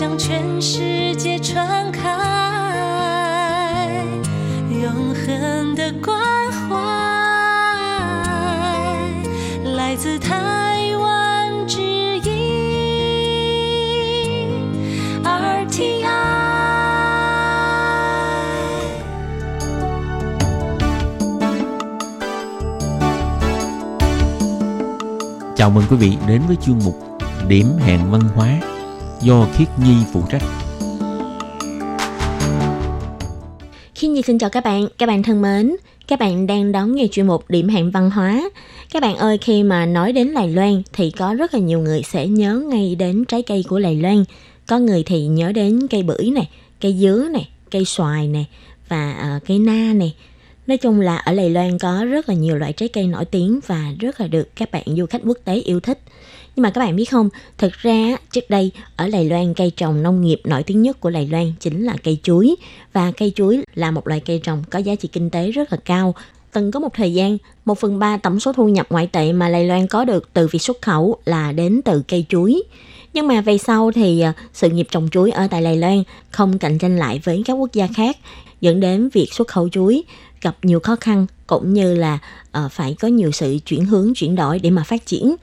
向全世界传开永恒的关怀，来自台湾之音 RTI。 Chào mừng quý vị đến với chương mục Điểm hẹn văn hóa do Khiết Nhi phụ trách. Khiết Nhi xin chào các bạn, các bạn thân mến, các bạn đang đón nghe chuyên mục Điểm hẹn văn hóa. Các bạn ơi, khi mà nói đến Đài Loan thì có rất là nhiều người sẽ nhớ ngay đến trái cây của Đài Loan. Có người thì nhớ đến cây bưởi này, cây dứa này, cây xoài này và uh, cây na này. Nói chung là ở Đài Loan có rất là nhiều loại trái cây nổi tiếng và rất là được các bạn du khách quốc tế yêu thích. Nhưng mà các bạn biết không, thực ra trước đây ở Đài Loan cây trồng nông nghiệp nổi tiếng nhất của Đài Loan chính là cây chuối và cây chuối là một loại cây trồng có giá trị kinh tế rất là cao. Từng có một thời gian, một phần ba tổng số thu nhập ngoại tệ mà Đài Loan có được từ việc xuất khẩu là đến từ cây chuối. Nhưng mà về sau thì à, sự nghiệp trồng chuối ở tại Đài Loan không cạnh tranh lại với các quốc gia khác, dẫn đến việc xuất khẩu chuối gặp nhiều khó khăn cũng như là ờ, phải có nhiều sự chuyển hướng chuyển đổi để mà phát triển.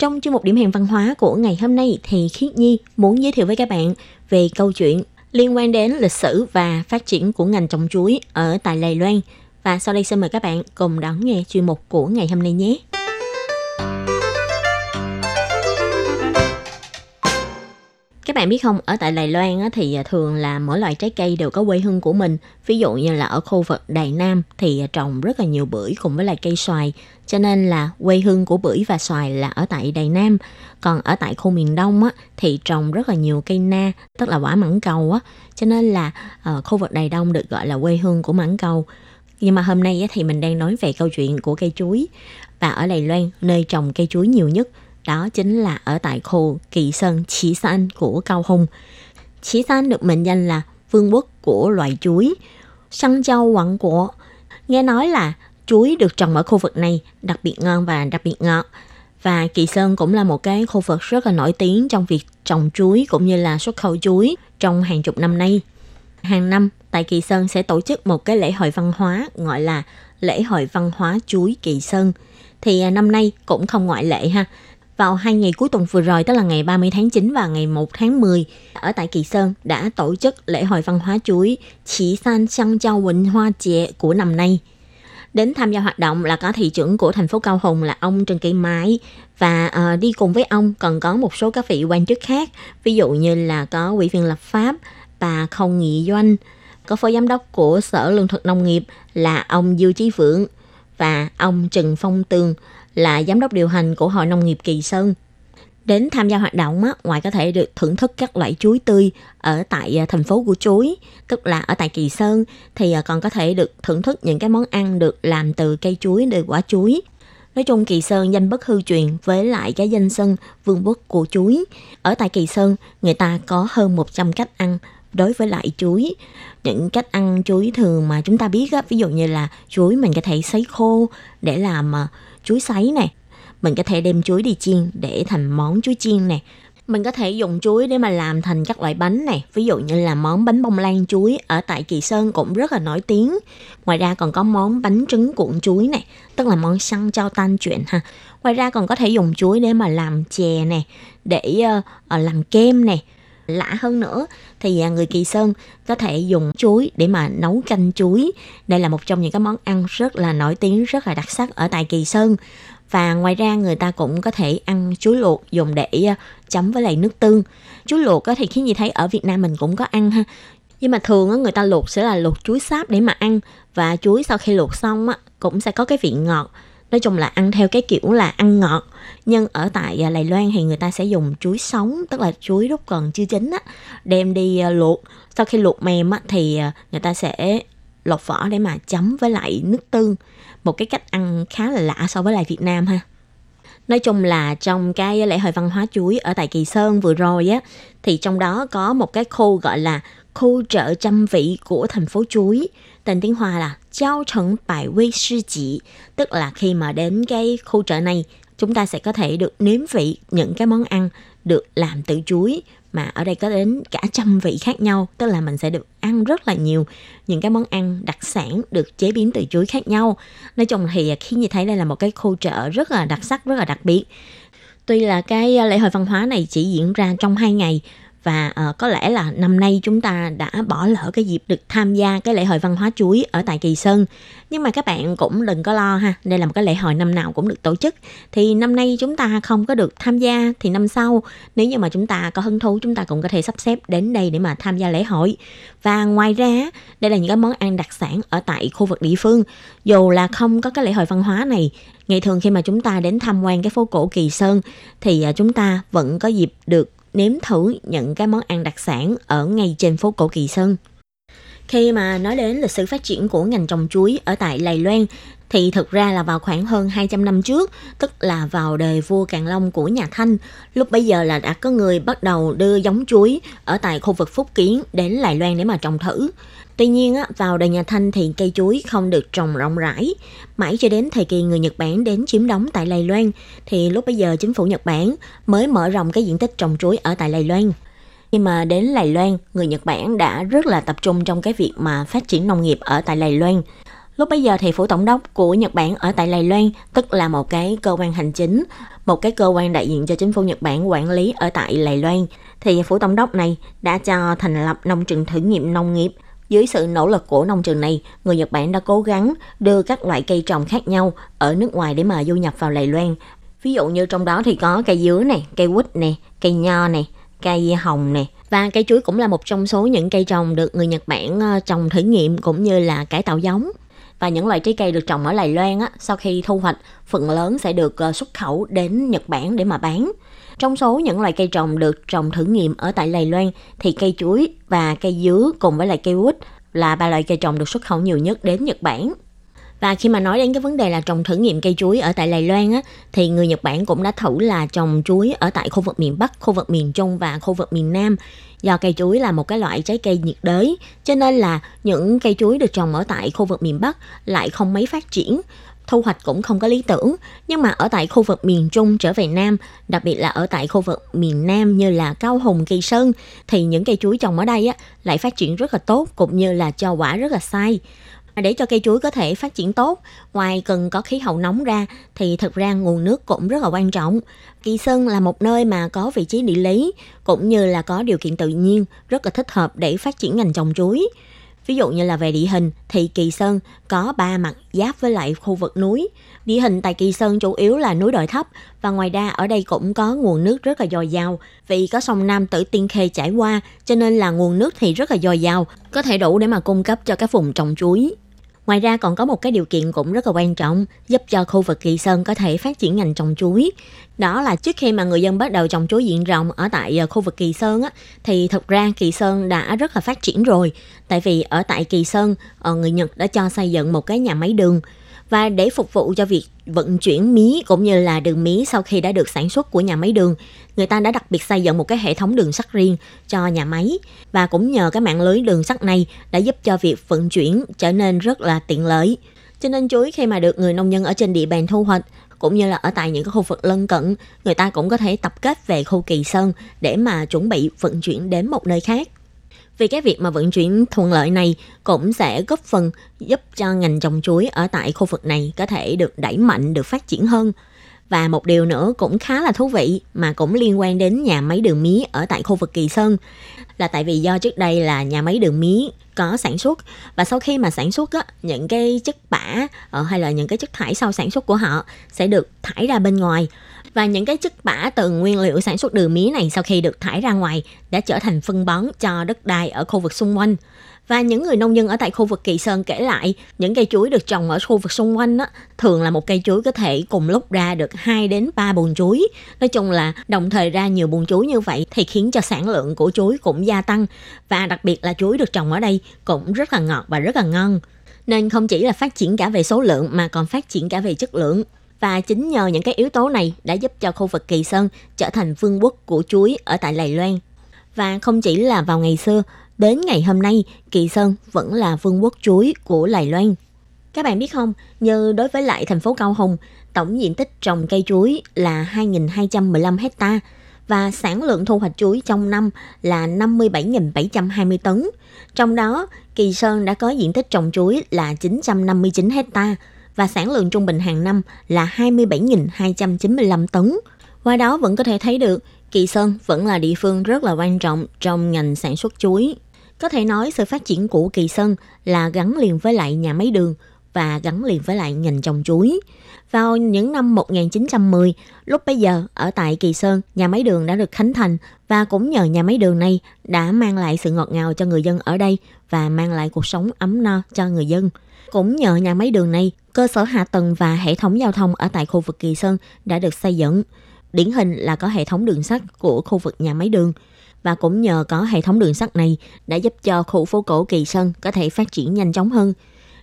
Trong chương mục điểm hẹn văn hóa của ngày hôm nay thì Khiết Nhi muốn giới thiệu với các bạn về câu chuyện liên quan đến lịch sử và phát triển của ngành trồng chuối ở tại Đài Loan. Và sau đây xin mời các bạn cùng đón nghe chuyên mục của ngày hôm nay nhé. Các bạn biết không, ở tại Đài Loan á, thì à, thường là mỗi loại trái cây đều có quê hương của mình. Ví dụ như là ở khu vực Đài Nam thì à, trồng rất là nhiều bưởi cùng với lại cây xoài. Cho nên là quê hương của bưởi và xoài là ở tại Đài Nam. Còn ở tại khu miền Đông á, thì trồng rất là nhiều cây na, tức là quả mãng cầu á. Cho nên là uh, khu vực Đài Đông được gọi là quê hương của mãng cầu. Nhưng mà hôm nay á, thì mình đang nói về câu chuyện của cây chuối. Và ở Đài Loan, nơi trồng cây chuối nhiều nhất đó chính là ở tại khu Kỳ Sơn Chí San của Cao Hùng. Chí San được mệnh danh là vương quốc của loại chuối, Săn Châu Quảng của. Nghe nói là chuối được trồng ở khu vực này đặc biệt ngon và đặc biệt ngọt. Và Kỳ Sơn cũng là một cái khu vực rất là nổi tiếng trong việc trồng chuối cũng như là xuất khẩu chuối trong hàng chục năm nay. Hàng năm, tại Kỳ Sơn sẽ tổ chức một cái lễ hội văn hóa gọi là lễ hội văn hóa chuối Kỳ Sơn. Thì à, năm nay cũng không ngoại lệ ha. Vào hai ngày cuối tuần vừa rồi, tức là ngày 30 tháng 9 và ngày 1 tháng 10, ở tại Kỳ Sơn đã tổ chức lễ hội văn hóa chuối Chỉ San xăng Châu Quỳnh Hoa Chệ của năm nay. Đến tham gia hoạt động là có thị trưởng của thành phố Cao Hùng là ông Trần Kỳ mãi và uh, đi cùng với ông còn có một số các vị quan chức khác, ví dụ như là có ủy viên lập pháp bà Không Nghị Doanh, có phó giám đốc của Sở Lương thực Nông nghiệp là ông Dư Chí Phượng và ông Trần Phong Tường là giám đốc điều hành của Hội Nông nghiệp Kỳ Sơn. Đến tham gia hoạt động á, ngoài có thể được thưởng thức các loại chuối tươi ở tại à, thành phố của chuối, tức là ở tại Kỳ Sơn, thì à, còn có thể được thưởng thức những cái món ăn được làm từ cây chuối, từ quả chuối. Nói chung Kỳ Sơn danh bất hư truyền với lại cái danh sân vương quốc của chuối. Ở tại Kỳ Sơn, người ta có hơn 100 cách ăn đối với lại chuối. Những cách ăn chuối thường mà chúng ta biết á, ví dụ như là chuối mình có thể sấy khô để làm ờ, chuối sấy này. Mình có thể đem chuối đi chiên để thành món chuối chiên này. Mình có thể dùng chuối để mà làm thành các loại bánh này. Ví dụ như là món bánh bông lan chuối ở tại Kỳ Sơn cũng rất là nổi tiếng. Ngoài ra còn có món bánh trứng cuộn chuối này, tức là món xăng trao tan chuyện ha. Ngoài ra còn có thể dùng chuối để mà làm chè này, để uh, làm kem này. Lạ hơn nữa thì à, người Kỳ Sơn có thể dùng chuối để mà nấu canh chuối. Đây là một trong những cái món ăn rất là nổi tiếng, rất là đặc sắc ở tại Kỳ Sơn. Và ngoài ra người ta cũng có thể ăn chuối luộc dùng để à, chấm với lại nước tương. Chuối luộc thì khiến gì thấy ở Việt Nam mình cũng có ăn ha. Nhưng mà thường người ta luộc sẽ là luộc chuối sáp để mà ăn và chuối sau khi luộc xong cũng sẽ có cái vị ngọt. Nói chung là ăn theo cái kiểu là ăn ngọt. Nhưng ở tại à, lài Đài Loan thì người ta sẽ dùng chuối sống, tức là chuối lúc còn chưa chín á, đem đi à, luộc. Sau khi luộc mềm á, thì à, người ta sẽ lột vỏ để mà chấm với lại nước tương. Một cái cách ăn khá là lạ so với lại Việt Nam ha. Nói chung là trong cái lễ hội văn hóa chuối ở tại Kỳ Sơn vừa rồi á, thì trong đó có một cái khu gọi là khu chợ trăm vị của thành phố chuối. Tên tiếng Hoa là Giao Trần Bài Quy Sư Chỉ. Tức là khi mà đến cái khu chợ này, chúng ta sẽ có thể được nếm vị những cái món ăn được làm từ chuối mà ở đây có đến cả trăm vị khác nhau, tức là mình sẽ được ăn rất là nhiều những cái món ăn đặc sản được chế biến từ chuối khác nhau. Nói chung thì khi như thấy đây là một cái khu chợ rất là đặc sắc, rất là đặc biệt. Tuy là cái lễ hội văn hóa này chỉ diễn ra trong hai ngày và uh, có lẽ là năm nay chúng ta đã bỏ lỡ cái dịp được tham gia cái lễ hội văn hóa chuối ở tại Kỳ Sơn. Nhưng mà các bạn cũng đừng có lo ha, đây là một cái lễ hội năm nào cũng được tổ chức. Thì năm nay chúng ta không có được tham gia thì năm sau nếu như mà chúng ta có hứng thú chúng ta cũng có thể sắp xếp đến đây để mà tham gia lễ hội. Và ngoài ra, đây là những cái món ăn đặc sản ở tại khu vực địa phương. Dù là không có cái lễ hội văn hóa này, ngày thường khi mà chúng ta đến tham quan cái phố cổ Kỳ Sơn thì ờ, chúng ta vẫn có dịp được nếm thử những cái món ăn đặc sản ở ngay trên phố cổ Kỳ Sơn. Khi mà nói đến lịch sử phát triển của ngành trồng chuối ở tại Lài Loan thì thực ra là vào khoảng hơn 200 năm trước, tức là vào đời vua Càn Long của nhà Thanh. Lúc bấy giờ là đã có người bắt đầu đưa giống chuối ở tại khu vực Phúc Kiến đến Lài Loan để mà trồng thử. Tuy nhiên, vào đời nhà Thanh thì cây chuối không được trồng rộng rãi. Mãi cho đến thời kỳ người Nhật Bản đến chiếm đóng tại Lài Loan, thì lúc bấy giờ chính phủ Nhật Bản mới mở rộng cái diện tích trồng chuối ở tại Lài Loan. Khi mà đến Lài Loan, người Nhật Bản đã rất là tập trung trong cái việc mà phát triển nông nghiệp ở tại Lài Loan. Lúc bấy giờ thì phủ tổng đốc của Nhật Bản ở tại Lài Loan, tức là một cái cơ quan hành chính, một cái cơ quan đại diện cho chính phủ Nhật Bản quản lý ở tại Lài Loan, thì phủ tổng đốc này đã cho thành lập nông trường thử nghiệm nông nghiệp – dưới sự nỗ lực của nông trường này, người Nhật Bản đã cố gắng đưa các loại cây trồng khác nhau ở nước ngoài để mà du nhập vào Đài Loan. Ví dụ như trong đó thì có cây dứa này, cây quýt này, cây nho này, cây hồng này. Và cây chuối cũng là một trong số những cây trồng được người Nhật Bản ờ, trồng thử nghiệm cũng như là cải tạo giống. Và những loại trái cây được trồng ở Đài Loan á, sau khi thu hoạch, phần lớn sẽ được ờ, xuất khẩu đến Nhật Bản để mà bán. Trong số những loại cây trồng được trồng thử nghiệm ở tại Lài Loan thì cây chuối và cây dứa cùng với lại cây quýt là ba loại cây trồng được xuất khẩu nhiều nhất đến Nhật Bản. Và khi mà nói đến cái vấn đề là trồng thử nghiệm cây chuối ở tại Lài Loan á, thì người Nhật Bản cũng đã thử là trồng chuối ở tại khu vực miền Bắc, khu vực miền Trung và khu vực miền Nam. Do cây chuối là một cái loại trái cây nhiệt đới, cho nên là những cây chuối được trồng ở tại khu vực miền Bắc lại không mấy phát triển thu hoạch cũng không có lý tưởng. Nhưng mà ở tại khu vực miền Trung trở về Nam, đặc biệt là ở tại khu vực miền Nam như là Cao Hùng, Kỳ Sơn, thì những cây chuối trồng ở đây á, lại phát triển rất là tốt cũng như là cho quả rất là sai. Để cho cây chuối có thể phát triển tốt, ngoài cần có khí hậu nóng ra thì thực ra nguồn nước cũng rất là quan trọng. Kỳ Sơn là một nơi mà có vị trí địa lý cũng như là có điều kiện tự nhiên rất là thích hợp để phát triển ngành trồng chuối. Ví dụ như là về địa hình thì Kỳ Sơn có ba mặt giáp với lại khu vực núi. Địa hình tại Kỳ Sơn chủ yếu là núi đồi thấp và ngoài ra ở đây cũng có nguồn nước rất là dồi dào. Vì có sông Nam Tử Tiên Khê chảy qua cho nên là nguồn nước thì rất là dồi dào, có thể đủ để mà cung cấp cho các vùng trồng chuối. Ngoài ra còn có một cái điều kiện cũng rất là quan trọng giúp cho khu vực Kỳ Sơn có thể phát triển ngành trồng chuối. Đó là trước khi mà người dân bắt đầu trồng chuối diện rộng ở tại ờ, khu vực Kỳ Sơn á, thì thật ra Kỳ Sơn đã rất là phát triển rồi. Tại vì ở tại Kỳ Sơn, ờ, người Nhật đã cho xây dựng một cái nhà máy đường và để phục vụ cho việc vận chuyển mía cũng như là đường mía sau khi đã được sản xuất của nhà máy đường, người ta đã đặc biệt xây dựng một cái hệ thống đường sắt riêng cho nhà máy và cũng nhờ cái mạng lưới đường sắt này đã giúp cho việc vận chuyển trở nên rất là tiện lợi. Cho nên chuối khi mà được người nông dân ở trên địa bàn thu hoạch cũng như là ở tại những cái khu vực lân cận, người ta cũng có thể tập kết về khu Kỳ Sơn để mà chuẩn bị vận chuyển đến một nơi khác. Vì cái việc mà vận chuyển thuận lợi này cũng sẽ góp phần giúp cho ngành trồng chuối ở tại khu vực này có thể được đẩy mạnh, được phát triển hơn. Và một điều nữa cũng khá là thú vị mà cũng liên quan đến nhà máy đường mía ở tại khu vực Kỳ Sơn là tại vì do trước đây là nhà máy đường mía có sản xuất và sau khi mà sản xuất á, những cái chất bã ờ, hay là những cái chất thải sau sản xuất của họ sẽ được thải ra bên ngoài và những cái chất bã từ nguyên liệu sản xuất đường mía này sau khi được thải ra ngoài đã trở thành phân bón cho đất đai ở khu vực xung quanh. Và những người nông dân ở tại khu vực Kỳ Sơn kể lại, những cây chuối được trồng ở khu vực xung quanh á, thường là một cây chuối có thể cùng lúc ra được 2 đến 3 buồng chuối. Nói chung là đồng thời ra nhiều buồng chuối như vậy thì khiến cho sản lượng của chuối cũng gia tăng. Và đặc biệt là chuối được trồng ở đây cũng rất là ngọt và rất là ngon. Nên không chỉ là phát triển cả về số lượng mà còn phát triển cả về chất lượng. Và chính nhờ những cái yếu tố này đã giúp cho khu vực Kỳ Sơn trở thành vương quốc của chuối ở tại Lài Loan. Và không chỉ là vào ngày xưa, đến ngày hôm nay, Kỳ Sơn vẫn là vương quốc chuối của Lài Loan. Các bạn biết không, như đối với lại thành phố Cao Hùng, tổng diện tích trồng cây chuối là 2.215 hecta và sản lượng thu hoạch chuối trong năm là 57.720 tấn. Trong đó, Kỳ Sơn đã có diện tích trồng chuối là 959 hecta và sản lượng trung bình hàng năm là 27.295 tấn. Qua đó vẫn có thể thấy được Kỳ Sơn vẫn là địa phương rất là quan trọng trong ngành sản xuất chuối. Có thể nói sự phát triển của Kỳ Sơn là gắn liền với lại nhà máy đường và gắn liền với lại ngành trồng chuối. Vào những năm 1910, lúc bấy giờ ở tại Kỳ Sơn, nhà máy đường đã được khánh thành và cũng nhờ nhà máy đường này đã mang lại sự ngọt ngào cho người dân ở đây và mang lại cuộc sống ấm no cho người dân. Cũng nhờ nhà máy đường này, cơ sở hạ tầng và hệ thống giao thông ở tại khu vực Kỳ Sơn đã được xây dựng. Điển hình là có hệ thống đường sắt của khu vực nhà máy đường. Và cũng nhờ có hệ thống đường sắt này đã giúp cho khu phố cổ Kỳ Sơn có thể phát triển nhanh chóng hơn.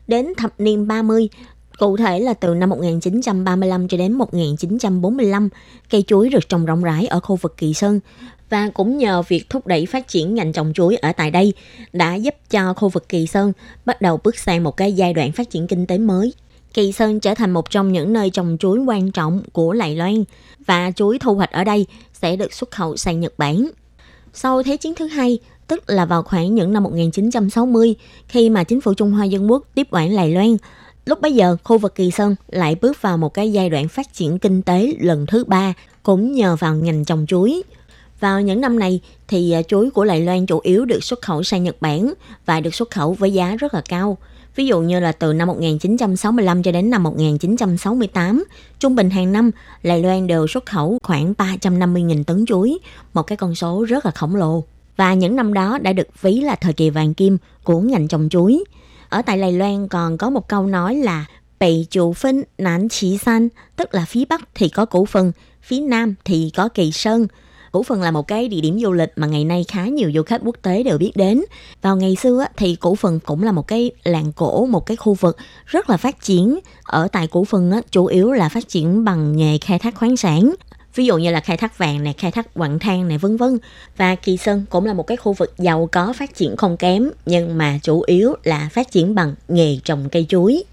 Đến thập niên 30, Cụ thể là từ năm 1935 cho đến 1945, cây chuối được trồng rộng rãi ở khu vực Kỳ Sơn và cũng nhờ việc thúc đẩy phát triển ngành trồng chuối ở tại đây đã giúp cho khu vực Kỳ Sơn bắt đầu bước sang một cái giai đoạn phát triển kinh tế mới. Kỳ Sơn trở thành một trong những nơi trồng chuối quan trọng của Lài Loan và chuối thu hoạch ở đây sẽ được xuất khẩu sang Nhật Bản. Sau Thế chiến thứ hai, tức là vào khoảng những năm 1960, khi mà chính phủ Trung Hoa Dân Quốc tiếp quản Lài Loan, lúc bấy giờ khu vực Kỳ Sơn lại bước vào một cái giai đoạn phát triển kinh tế lần thứ ba, cũng nhờ vào ngành trồng chuối. Vào những năm này thì à, chuối của Lài Loan chủ yếu được xuất khẩu sang Nhật Bản và được xuất khẩu với giá rất là cao. Ví dụ như là từ năm 1965 cho đến năm 1968, trung bình hàng năm Lài Loan đều xuất khẩu khoảng 350.000 tấn chuối, một cái con số rất là khổng lồ. Và những năm đó đã được ví là thời kỳ vàng kim của ngành trồng chuối. Ở tại Lài Loan còn có một câu nói là Bày chủ phân nán chỉ San, tức là phía Bắc thì có cổ Phần, phía Nam thì có Kỳ Sơn. Củ Phần là một cái địa điểm du lịch mà ngày nay khá nhiều du khách quốc tế đều biết đến. Vào ngày xưa thì Củ Phần cũng là một cái làng cổ, một cái khu vực rất là phát triển. Ở tại Củ Phần chủ yếu là phát triển bằng nghề khai thác khoáng sản ví dụ như là khai thác vàng này, khai thác quặng than này vân vân. Và Kỳ Sơn cũng là một cái khu vực giàu có phát triển không kém nhưng mà chủ yếu là phát triển bằng nghề trồng cây chuối.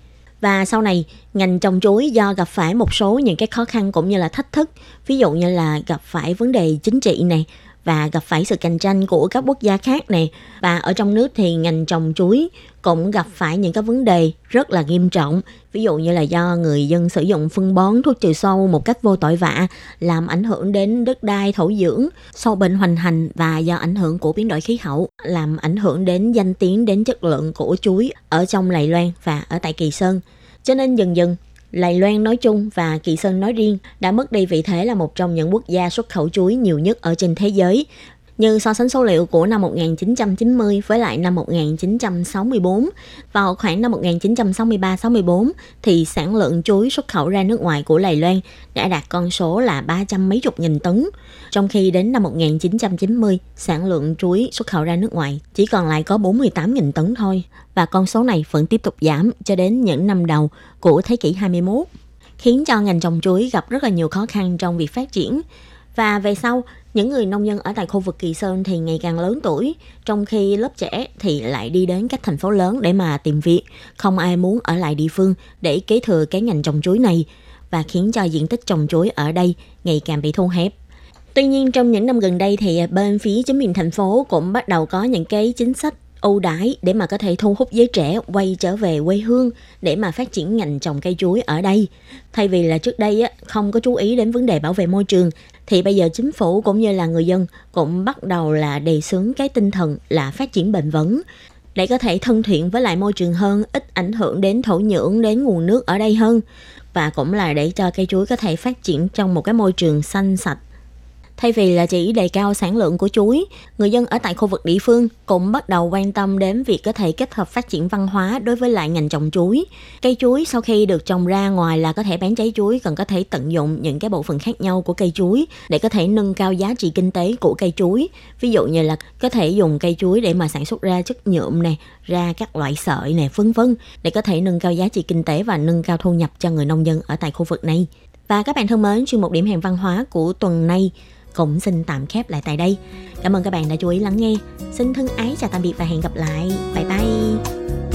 Và sau này, ngành trồng chuối do gặp phải một số những cái khó khăn cũng như là thách thức, ví dụ như là gặp phải vấn đề chính trị này, và gặp phải sự cạnh tranh của các quốc gia khác nè. Và ở trong nước thì ngành trồng chuối cũng gặp phải những cái vấn đề rất là nghiêm trọng. Ví dụ như là do người dân sử dụng phân bón thuốc trừ sâu một cách vô tội vạ, làm ảnh hưởng đến đất đai, thổ dưỡng, sâu bệnh hoành hành và do ảnh hưởng của biến đổi khí hậu, làm ảnh hưởng đến danh tiếng, đến chất lượng của chuối ở trong Lài Loan và ở tại Kỳ Sơn. Cho nên dần dần Lài Loan nói chung và Kỳ Sơn nói riêng đã mất đi vị thế là một trong những quốc gia xuất khẩu chuối nhiều nhất ở trên thế giới như so sánh số liệu của năm 1990 với lại năm 1964, vào khoảng năm 1963-64 thì sản lượng chuối xuất khẩu ra nước ngoài của Lài Loan đã đạt con số là 300 mấy chục nghìn tấn, trong khi đến năm 1990 sản lượng chuối xuất khẩu ra nước ngoài chỉ còn lại có 48 nghìn tấn thôi. Và con số này vẫn tiếp tục giảm cho đến những năm đầu của thế kỷ 21 khiến cho ngành trồng chuối gặp rất là nhiều khó khăn trong việc phát triển. Và về sau, những người nông dân ở tại khu vực Kỳ Sơn thì ngày càng lớn tuổi, trong khi lớp trẻ thì lại đi đến các thành phố lớn để mà tìm việc. Không ai muốn ở lại địa phương để kế thừa cái ngành trồng chuối này và khiến cho diện tích trồng chuối ở đây ngày càng bị thu hẹp. Tuy nhiên trong những năm gần đây thì bên phía chính quyền thành phố cũng bắt đầu có những cái chính sách ưu đãi để mà có thể thu hút giới trẻ quay trở về quê hương để mà phát triển ngành trồng cây chuối ở đây. Thay vì là trước đây không có chú ý đến vấn đề bảo vệ môi trường thì bây giờ chính phủ cũng như là người dân cũng bắt đầu là đề xướng cái tinh thần là phát triển bền vững. Để có thể thân thiện với lại môi trường hơn, ít ảnh hưởng đến thổ nhưỡng, đến nguồn nước ở đây hơn. Và cũng là để cho cây chuối có thể phát triển trong một cái môi trường xanh sạch. Thay vì là chỉ đề cao sản lượng của chuối, người dân ở tại khu vực địa phương cũng bắt đầu quan tâm đến việc có thể kết hợp phát triển văn hóa đối với lại ngành trồng chuối. Cây chuối sau khi được trồng ra ngoài là có thể bán trái chuối còn có thể tận dụng những cái bộ phận khác nhau của cây chuối để có thể nâng cao giá trị kinh tế của cây chuối. Ví dụ như là có thể dùng cây chuối để mà sản xuất ra chất nhuộm này, ra các loại sợi này, vân vân để có thể nâng cao giá trị kinh tế và nâng cao thu nhập cho người nông dân ở tại khu vực này. Và các bạn thân mến, chuyên mục điểm hẹn văn hóa của tuần này cũng xin tạm khép lại tại đây. Cảm ơn các bạn đã chú ý lắng nghe. Xin thân ái chào tạm biệt và hẹn gặp lại. Bye bye.